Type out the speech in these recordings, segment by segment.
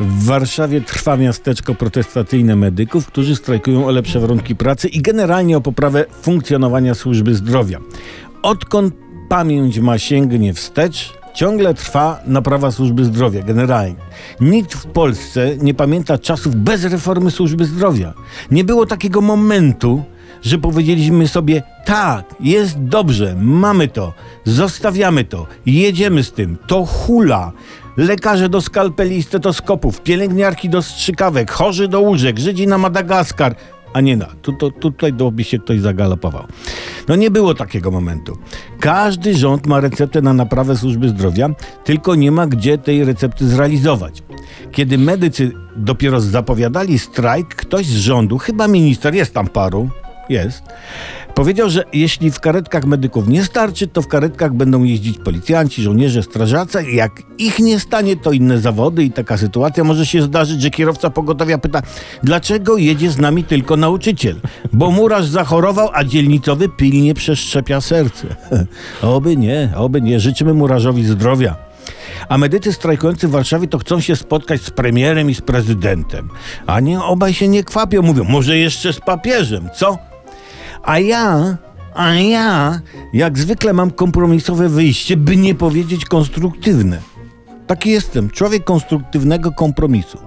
W Warszawie trwa miasteczko protestacyjne medyków, którzy strajkują o lepsze warunki pracy i generalnie o poprawę funkcjonowania służby zdrowia. Odkąd pamięć ma sięgnie wstecz, ciągle trwa naprawa służby zdrowia, generalnie. Nikt w Polsce nie pamięta czasów bez reformy służby zdrowia. Nie było takiego momentu, że powiedzieliśmy sobie tak, jest dobrze, mamy to, zostawiamy to, jedziemy z tym, to hula. Lekarze do skalpeli i stetoskopów, pielęgniarki do strzykawek, chorzy do łóżek, Żydzi na Madagaskar. A nie na, tu, tu, tutaj by się ktoś zagalopował. No nie było takiego momentu. Każdy rząd ma receptę na naprawę służby zdrowia, tylko nie ma gdzie tej recepty zrealizować. Kiedy medycy dopiero zapowiadali strajk, ktoś z rządu, chyba minister, jest tam paru, jest, powiedział, że jeśli w karetkach medyków nie starczy, to w karetkach będą jeździć policjanci, żołnierze, strażacy. Jak ich nie stanie, to inne zawody i taka sytuacja może się zdarzyć, że kierowca pogotowia pyta, dlaczego jedzie z nami tylko nauczyciel? Bo murarz zachorował, a dzielnicowy pilnie przeszczepia serce. oby nie, oby nie. Życzymy murarzowi zdrowia. A medycy strajkujący w Warszawie to chcą się spotkać z premierem i z prezydentem. A nie obaj się nie kwapią, mówią, może jeszcze z papieżem, co? A ja, a ja, jak zwykle mam kompromisowe wyjście, by nie powiedzieć konstruktywne. Taki jestem, człowiek konstruktywnego kompromisu.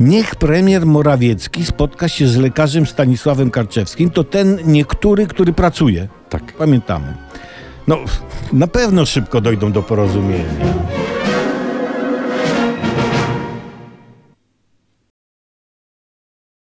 Niech premier Morawiecki spotka się z lekarzem Stanisławem Karczewskim, to ten niektóry, który pracuje. Tak. Pamiętamy. No, na pewno szybko dojdą do porozumienia.